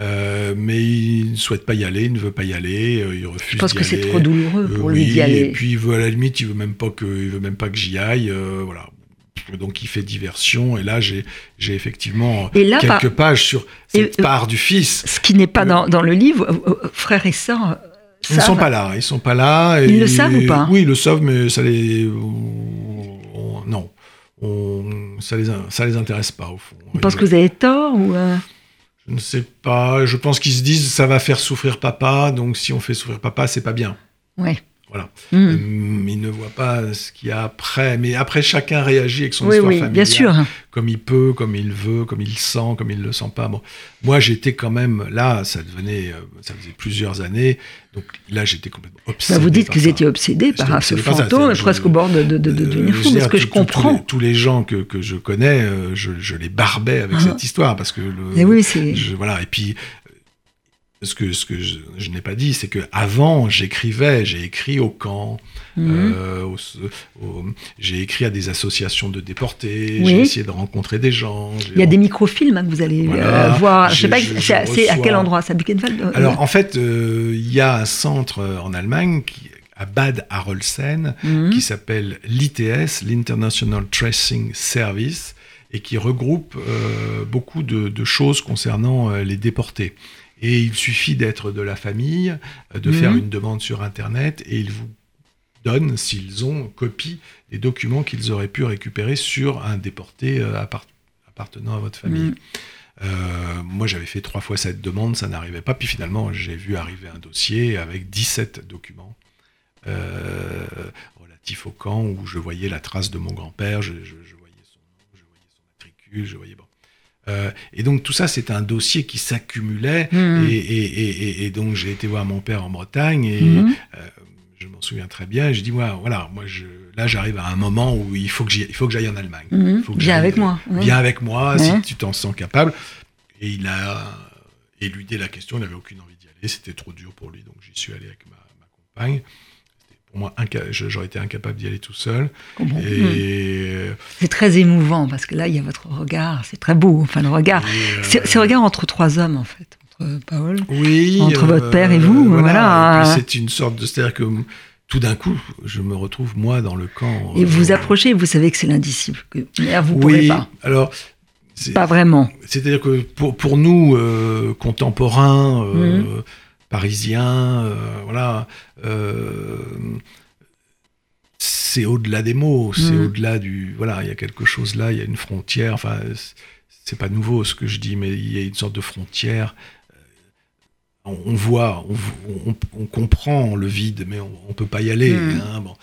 Euh, mais il ne souhaite pas y aller, il ne veut pas y aller, euh, il refuse. Je pense que c'est trop douloureux Euh, pour oui, lui d'y aller. Et puis il veut à la limite, il veut même pas que, il veut même pas que j'y aille. euh, voilà. Donc il fait diversion et là j'ai j'ai effectivement Et là, quelques par- pages sur cette Et- part du fils. Ce qui n'est pas dans, dans le livre, frères et sœurs. Ils ne sont pas là, ils sont pas là. Ils le savent ou pas? Oui, ils le savent, mais ça les, on- non, on- ça les, ça les intéresse pas au fond. Ils pensent que vous avez tort ou euh, Je ne sais pas. Je pense qu'ils se disent ça va faire souffrir papa, donc si on fait souffrir papa, c'est pas bien. ouais. Voilà. Hum, Ils ne voient pas ce qu'il y a après. Mais après, chacun réagit avec son Oui, histoire oui, familiale bien sûr. comme il peut, comme il veut, comme il sent, comme il le sent pas. Bon, moi j'étais quand même là, ça devenait, euh, ça faisait plusieurs années, donc là j'étais complètement Bah, obsédé. vous dites par que vous ça. étiez obsédé J'étais par ce fantôme, c'est-à-dire, presque je- au bord de, de, de, de devenir je fou, veux mais dire, ce que je tous comprends. les- Tous les gens que, que je connais, euh, je, je les barbais avec Ah. cette histoire parce que le, Et oui, c'est. je- voilà. Et puis ce que ce que je, je n'ai pas dit, c'est que avant j'écrivais, j'ai écrit au camp. Mhm. Euh, j'ai écrit à des associations de déportés, Oui. j'ai essayé de rencontrer des gens. Il y a des microfilms hein, que vous allez Voilà. euh, voir. Je sais pas, c'est à- quel endroit C'est à Buchenwald euh, Alors, en fait, euh, il y a un centre en Allemagne, qui, à Bad Arolsen, mhm. qui s'appelle l'ITS, l'International Tracing Service, et qui regroupe beaucoup de, de choses concernant les déportés. Et il suffit d'être de la famille, euh, de Mhm. faire une demande sur Internet, et ils vous donnent, s'ils ont copie, des documents qu'ils auraient pu récupérer sur un déporté euh, appart- appartenant à votre famille. Mhm. Euh, moi, j'avais fait trois fois cette demande, ça n'arrivait pas. Puis finalement, j'ai vu arriver un dossier avec 17 documents euh, relatifs au camp où je voyais la trace de mon grand-père, je, je- je voyais son nom, je voyais son matricule, je voyais. Euh, et donc tout ça, c'était un dossier qui s'accumulait. Mhm. Et, et- et- et- et donc j'ai été voir mon père en Bretagne et Mhm. euh, je m'en souviens très bien. Je dis voilà, voilà, moi je, là j'arrive à un moment où il faut que j'y- il faut que j'aille en Allemagne. Il faut que Viens avec moi. ouais. Viens avec moi Ouais. si tu t'en sens capable. Et il a éludé la question, il n'avait aucune envie d'y aller, c'était trop dur pour lui, donc j'y suis allé avec ma, ma compagne. Pour moi, j'aurais été incapable d'y aller tout seul. Comment Hmm. Et, C'est très émouvant parce que là, il y a votre regard. C'est très beau. Enfin, le regard. euh, C'est regard entre trois hommes, en fait. Entre Paul. Oui. Entre votre père et vous, Voilà. c'est une sorte de. C'est-à-dire que tout d'un coup, je me retrouve, moi, dans le camp. Et vous vous euh, approchez, vous savez que c'est mais vous ne pouvez Oui. pas. Alors. Pas vraiment. C'est-à-dire que pour, pour nous, euh, contemporains, euh, Parisiens, euh, voilà, euh, c'est au-delà des mots, c'est Mhm. au-delà du. Voilà, il y a quelque chose là, il y a une frontière. Enfin, c'est- pas nouveau ce que je dis, mais il y a une sorte de frontière. Euh, On, voit, on, on- on comprend le vide, mais on, on peut pas y aller. Mhm. hein, bon.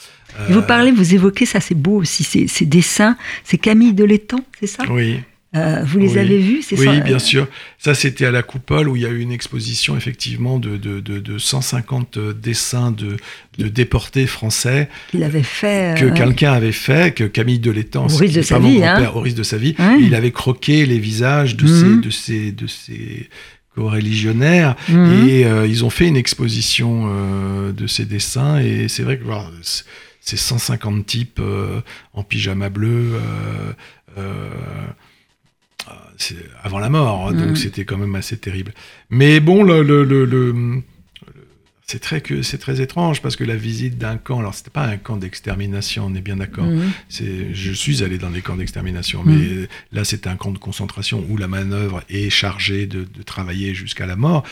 Vous parlez, vous évoquez, ça c'est beau aussi, ces, ces dessins. C'est Camille Delétang, c'est ça? Oui. Euh, Vous les Oui. avez vus c'est Oui, ça bien sûr. Ça, c'était à la Coupole où il y a eu une exposition effectivement de, de, de, de 150 dessins de, déportés français Il avait fait. que euh, quelqu'un avait fait, que Camille Delétang, Au risque de sa vie, hein. au risque de sa vie, Ouais. il avait croqué les visages de Mhm. ces, de ces, de ces co-religionnaires mhm. et euh, ils ont fait une exposition euh, de ces dessins et c'est vrai que ces 150 types euh, en pyjama bleu euh, euh, euh, c'est avant la mort, hein, donc c'était quand même assez terrible. Mais bon, le, le, le- le- le- c'est très que c'est très étrange parce que la visite d'un camp, alors c'était pas un camp d'extermination, on est bien d'accord. C'est, je suis allé dans des camps d'extermination, Mm. mais là c'était un camp de concentration où la manœuvre est chargée de, de travailler jusqu'à la mort.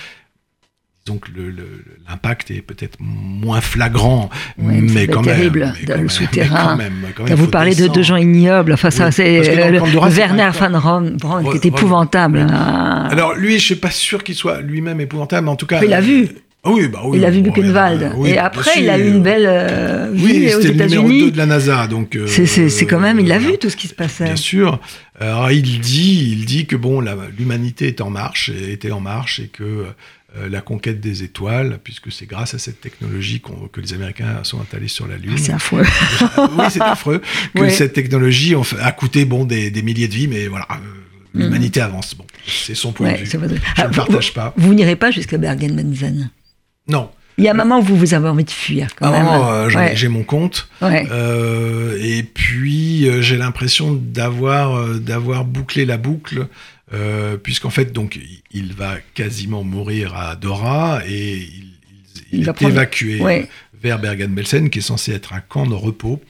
Donc le, le- l'impact est peut-être moins flagrant, Ouais, mais, quand terrible, même, mais le souterrain. mais quand même, quand même, Quand vous parlez de, de descendre. gens ignobles, enfin ça Oui, c'est euh, le le Werner van Braun, qui est épouvantable. hein. Alors lui, je suis pas sûr qu'il soit lui-même épouvantable, mais en tout cas, Il l'a vu. Ah oui, bah oui. il a vu Buchenwald. euh, oui, et après, il a eu une belle euh, vie Oui, aux c'était le numéro 2 États-Unis. de la NASA, donc. euh, C'est- quand même, il a vu tout ce qui se passait. Bien sûr. Alors il dit, il dit que bon, l'humanité est en marche, était en marche, et que euh, la conquête des étoiles, puisque c'est grâce à cette technologie que les Américains sont allés sur la Lune. Ah, c'est affreux. oui, c'est affreux que Ouais. cette technologie a coûté bon des, des milliers de vies, mais voilà, euh, Mhm. l'humanité avance. Bon, c'est son point Ouais, de vue. Je Ah, ne vous- partage pas. Vous n'irez pas jusqu'à Bergen-Belsen. Non. Il y a un moment où vous, vous avez envie de fuir, quand même. moment, euh, Ouais. j'ai mon compte. Ouais. Euh, et puis euh, j'ai l'impression d'avoir d'avoir bouclé la boucle, euh, puisqu'en fait donc il- va quasiment mourir à Dora et il, il- il est prendre- évacué Ouais. vers Bergen-Belsen, qui est censé être un camp de repos.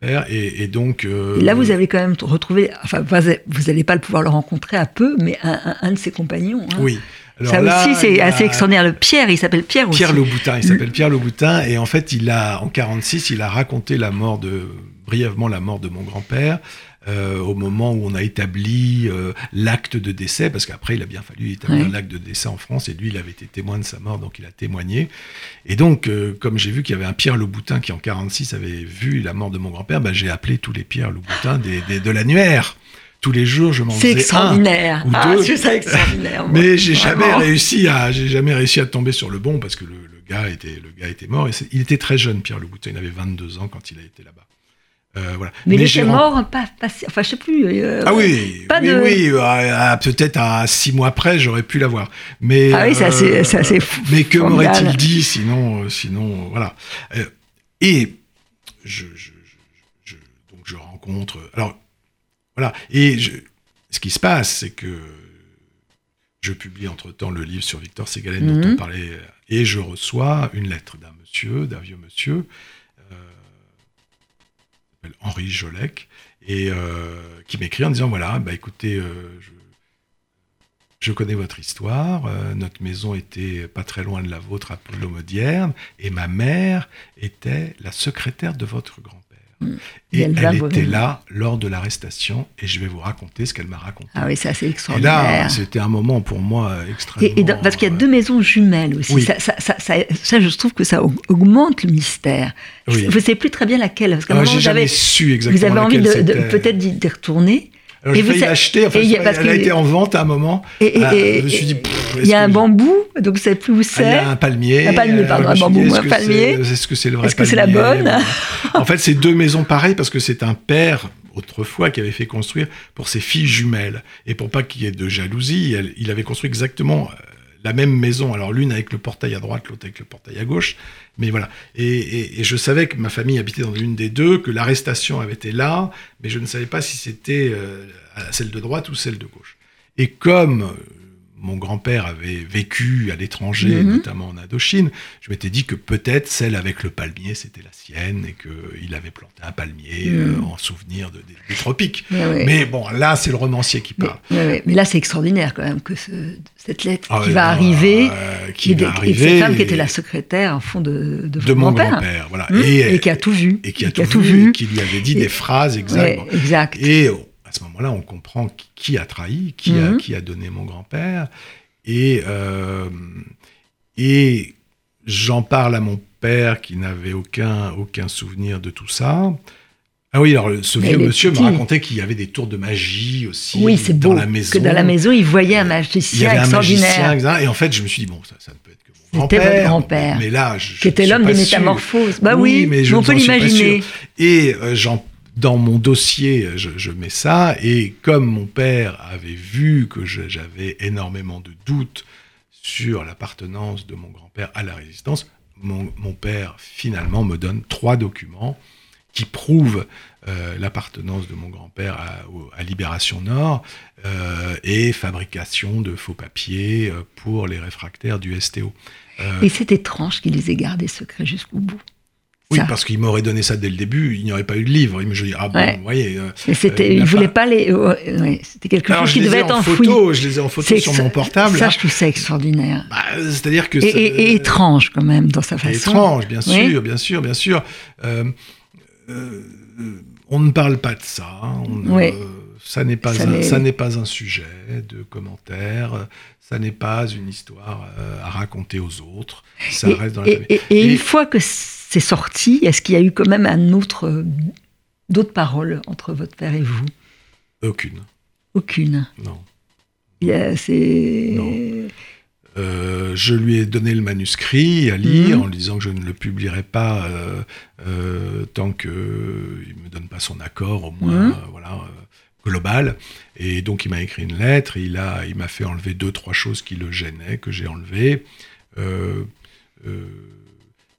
Et, et donc euh, Et là, vous avez quand même retrouvé, enfin, vous n'allez pas le pouvoir le rencontrer à peu, mais un, un- un de ses compagnons. hein. oui. Alors Ça là, aussi, c'est a assez extraordinaire. Le Pierre, il s'appelle Pierre aussi. Pierre Louboutin, il s'appelle Pierre Louboutin, et en fait, il a, en 46, il a raconté la mort de, brièvement la mort de mon grand-père, euh, au moment où on a établi euh, l'acte de décès, parce qu'après, il a bien fallu établir Ouais. l'acte de décès en France, et lui, il avait été témoin de sa mort, donc il a témoigné. Et donc, euh, comme j'ai vu qu'il y avait un Pierre Louboutin qui, en 46, avait vu la mort de mon grand-père, bah, j'ai appelé tous les Pierre Louboutin des, des- de l'annuaire. Tous les jours, je m'en C'est faisais un. extraordinaire. ou Ah, deux. c'est ça extraordinaire. moi. Mais j'ai jamais réussi à, j'ai jamais réussi à tomber sur le bon parce que le, le gars était, le gars était mort et il était très jeune, Pierre Louboutin. Il avait 22 ans quand il a été là-bas. Euh, voilà. Mais, il était mort, pas, pas, enfin, je sais plus. euh, Ah oui, pas oui, de- oui, à- à- peut-être à six mois près, j'aurais pu l'avoir. Mais Ah oui, c'est euh, assez- c'est fou- Mais que m'aurait-il dit sinon, euh, sinon, voilà. Euh, et je, je, je- je- donc je rencontre. Alors voilà. Et je, ce qui se passe, c'est que je publie entre temps le livre sur Victor Ségalen dont Mhm. on parlait, euh, et je reçois une lettre d'un monsieur, d'un vieux monsieur, euh, Henri Jolec, et euh, qui m'écrit en disant voilà, bah écoutez, euh, je, connais votre histoire, euh, notre maison était pas très loin de la vôtre à Pelomodierne, et ma mère était la secrétaire de votre grand-père. Mm. Et elle était là lors de l'arrestation, et je vais vous raconter ce qu'elle m'a raconté. Ah oui, c'est assez et extraordinaire. là, c'était un moment pour moi extrêmement... Et, et dans- parce qu'il y a deux maisons jumelles aussi. Oui. Ça, ça, ça, ça- ça, je trouve que ça aug- augmente le mystère. Oui. Vous ne savez plus très bien laquelle. Parce Ah, vous jamais avez, su exactement vous avez envie de, peut-être d'y d'y retourner. Alors, et j'ai vous failli l'acheter, enfin, et elle a été en vente à un moment. Et, et- Ah, et- je me suis dit, il y a un bambou, donc vous savez plus où Ah, il y c'est. a un palmier. Un palmier, pardon, un bambou, dit, est-ce un que palmier. c'est- Est-ce que c'est le vrai Est-ce que c'est la bonne <laughs> En fait, c'est deux maisons pareilles parce que c'est un père autrefois qui avait fait construire pour ses filles jumelles et pour pas qu'il y ait de jalousie, il avait construit exactement euh, la même maison, alors l'une avec le portail à droite, l'autre avec le portail à gauche, mais voilà. Et, je savais que ma famille habitait dans l'une des deux, que l'arrestation avait été là, mais je ne savais pas si c'était euh, celle de droite ou celle de gauche. Et comme mon grand-père avait vécu à l'étranger, Mhm. notamment en Indochine, je m'étais dit que peut-être celle avec le palmier, c'était la sienne, et qu'il avait planté un palmier euh, Mhm. en souvenir de- des, des tropiques. Mais bon, là, c'est le romancier qui parle. Mais là, c'est extraordinaire quand même que ce- cette lettre Ah qui va arriver, euh, et qui va et de arriver, cette femme qui était et- la secrétaire, en fond, de, de, de votre mon grand-père. voilà. Hum, et, qui a tout vu. et qui a tout, vu, et qui lui avait dit Et- des phrases exactes. Exact. Et à ce moment-là, on comprend qui- a trahi, qui, a, Mhm. qui a donné mon grand-père. Et, euh, et j'en parle à mon père qui n'avait aucun, aucun souvenir de tout ça. Ah oui, alors ce Mais vieux monsieur me racontait qu'il y avait des tours de magie aussi oui, dans beau. la maison. Que dans la maison, il voyait un Il y magicien avait un magicien, extraordinaire. etc. Et en fait, je me suis dit, bon, ça, ça ne peut être que mon C'était votre grand-père. Mais là, je, Qui était l'homme des métamorphoses. Bah oui, mais je on ne peut l'imaginer. Et euh, j'en- dans mon dossier, je, mets ça. Et comme mon père avait vu que j'avais énormément de doutes sur l'appartenance de mon grand-père à la résistance, mon, père finalement me donne trois documents qui prouvent euh, l'appartenance de mon grand-père à, Libération Nord euh, et fabrication de faux papiers euh, pour les réfractaires du STO. Et c'est étrange qu'il les ait gardés secrets jusqu'au bout. Oui, Ça. parce qu'il m'aurait donné ça dès le début, il n'y aurait pas eu de livre. Il me dit, ah bon, Ouais. vous voyez. euh, Mais c'était, Euh, il il voulait pas- pas les. euh, ouais, c'était quelque alors, chose qui devait ai être en photo, je les ai en photo sur mon portable. Ça, je trouve ça extraordinaire. Bah, C'est-à-dire que. Et, c'est- et- et étrange quand même dans sa façon. étrange, bien Oui. sûr, bien sûr, bien sûr. Euh, euh, on ne parle pas de ça. hein, on Oui. ça n'est pas, Ça un- n'est- ça n'est pas un sujet de commentaire. Ça n'est pas une histoire à raconter aux autres. Ça Et, reste dans la famille. et- et Et- une fois que c'est sorti, est-ce qu'il y a eu quand même un autre, euh, d'autres paroles entre votre père et vous? Aucune. Aucune? Non. Il y a- C'est. Non. Euh, je lui ai donné le manuscrit à lire Mhm. en lui disant que je ne le publierai pas euh, euh, tant qu'il ne me donne pas son accord, au moins Mhm. voilà, global. Et donc il m'a écrit une lettre, et il m'a fait enlever deux, trois choses qui le gênaient, que j'ai enlevées.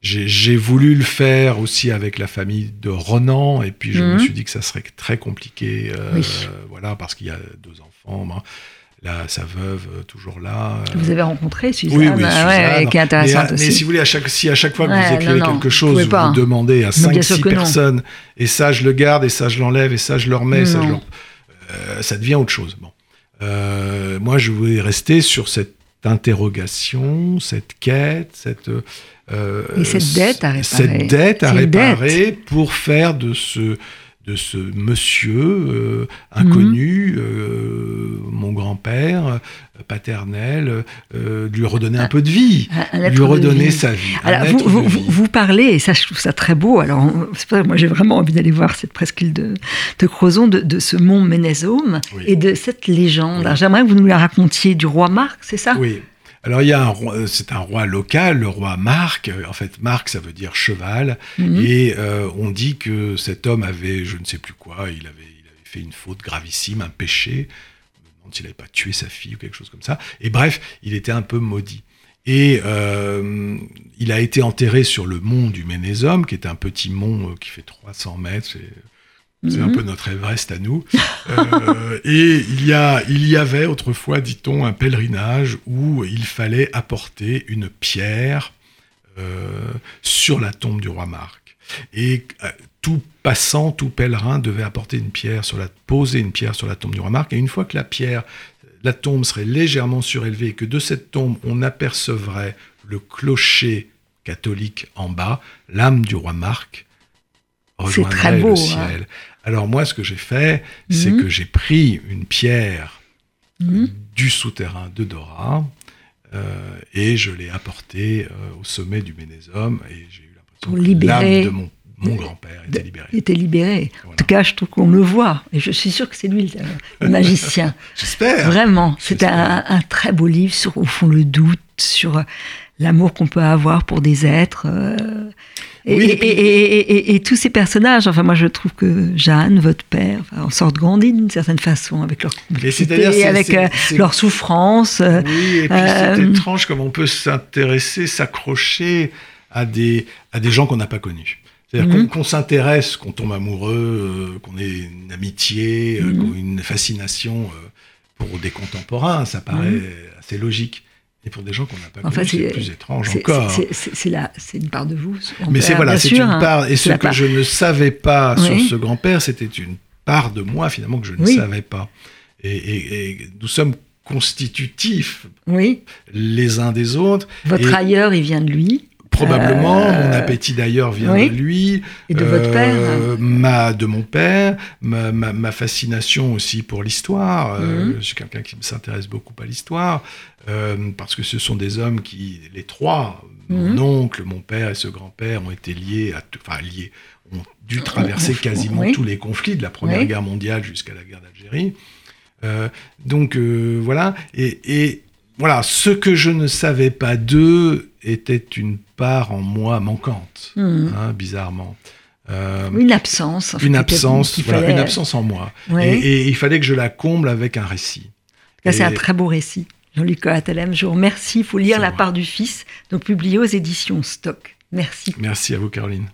Euh, euh, j'ai voulu le faire aussi avec la famille de Ronan, et puis je me Mhm. suis dit que ça serait très compliqué, euh, Oui. voilà, parce qu'il y a deux enfants. ben, Là, sa veuve, euh, toujours là. que vous avez rencontré, Suzanne, Oui, oui, ah ouais, Suzanne. qui est intéressante mais, aussi. mais si vous voulez, à chaque, si à chaque fois que Ouais, vous écrivez non, non, quelque chose, vous demandez à bien 5-6 sûr que non. personnes, et ça je le garde, et ça je l'enlève, et ça je le remets, et ça, je le- euh, ça devient autre chose. Bon. Euh, moi, je voulais rester sur cette interrogation, cette quête, cette... euh, Et cette dette à réparer. Cette dette à dette. réparer pour faire de ce de ce monsieur euh, inconnu, Mhm. euh, mon grand-père euh, paternel, euh, lui redonner un peu de vie, Un- lui de redonner vie. sa vie. Alors, vous, vous, de vous, vie. vous parlez, et ça, je trouve ça très beau. Alors, pas- moi, j'ai vraiment envie d'aller voir cette presqu'île de, de Crozon, de, de ce mont Oui. et de cette légende. Oui. J'aimerais que vous nous la racontiez du roi Marc, c'est ça? Oui. Alors il y a un roi, euh, c'est un roi local, le roi Marc. En fait, Marc, ça veut dire cheval. Mhm. Et euh, on dit que cet homme avait, je ne sais plus quoi, il avait, il avait fait une faute gravissime, un péché. Je me demande s'il n'avait pas tué sa fille ou quelque chose comme ça. Et bref, il était un peu maudit. Et euh, il a été enterré sur le mont du Ménésome, qui est un petit mont qui fait 300 mètres. C'est c'est un Mhm. peu notre Everest à nous. <laughs> Euh, et il y, a, il y avait autrefois, dit-on, un pèlerinage où il fallait apporter une pierre euh, sur la tombe du roi Marc. Et euh, tout passant, tout pèlerin devait apporter une pierre sur la, poser une pierre sur la tombe du roi Marc. Et une fois que la pierre, la tombe serait légèrement surélevée et que de cette tombe on apercevrait le clocher catholique en bas, l'âme du roi Marc rejoindrait très beau, le hein. Alors moi, ce que j'ai fait, c'est Mhm. que j'ai pris une pierre Mhm. du souterrain de Dora euh, et je l'ai apportée euh, au sommet du Ménésome et j'ai eu l'impression que l'âme de mon, mon grand-père était libéré. Il était libéré. En Voilà. tout cas, je trouve qu'on le voit. Et je suis sûre que c'est lui le, le <laughs> magicien. J'espère. Vraiment. C'est un, un très beau livre sur, au fond, le doute, sur l'amour qu'on peut avoir pour des êtres. euh, et, Oui, et et- puis- et- et- et- et tous ces personnages, enfin moi je trouve que Jeanne, votre père, enfin, en sortent grandis d'une certaine façon avec leur c'est- avec euh, leur souffrance. euh, Oui, et puis Euh, c'est étrange comme on peut s'intéresser, s'accrocher à des, à des gens qu'on n'a pas connus. C'est-à-dire Mhm. qu'on s'intéresse, qu'on tombe amoureux, qu'on ait une amitié, Mhm. qu'on ait une fascination pour des contemporains, ça paraît Mhm. assez logique. Et pour des gens qu'on n'a pas Enfin, connus, c'est plus étrange c'est- encore. c'est- une part de vous. Mais c'est voilà, c'est une hein. part. Et ce que part. je ne savais pas sur ce grand-père, c'était une part de moi finalement que je ne Oui. savais pas. Et, et- et nous sommes constitutifs Oui, les uns des autres. votre Et- ailleurs, il vient de lui. Probablement, Euh, mon appétit d'ailleurs vient oui. de lui. Et de votre père. Ma, de mon père, ma, ma- ma fascination aussi pour l'histoire. Euh, Mhm. je suis quelqu'un qui s'intéresse beaucoup à l'histoire, euh, parce que ce sont des hommes qui, les trois, Mhm. mon oncle, mon père et ce grand-père, ont été liés, à enfin liés, ont dû traverser <laughs> quasiment Oui. tous les conflits de la Première Oui. Guerre mondiale jusqu'à la guerre d'Algérie. Euh, donc euh, voilà, et, et voilà, ce que je ne savais pas d'eux était une part en moi manquante, Mhm. hein, bizarrement. Euh, Une absence. en fait, une absence, qu'il voilà, fallait- une absence en moi. Et, et il fallait que je la comble avec un récit. Là, c'est un très beau récit. Jean-Luc Coatalem, je vous remercie. Il faut lire La moi. part du fils, donc publié aux éditions Stock. Merci. Merci à vous, Caroline.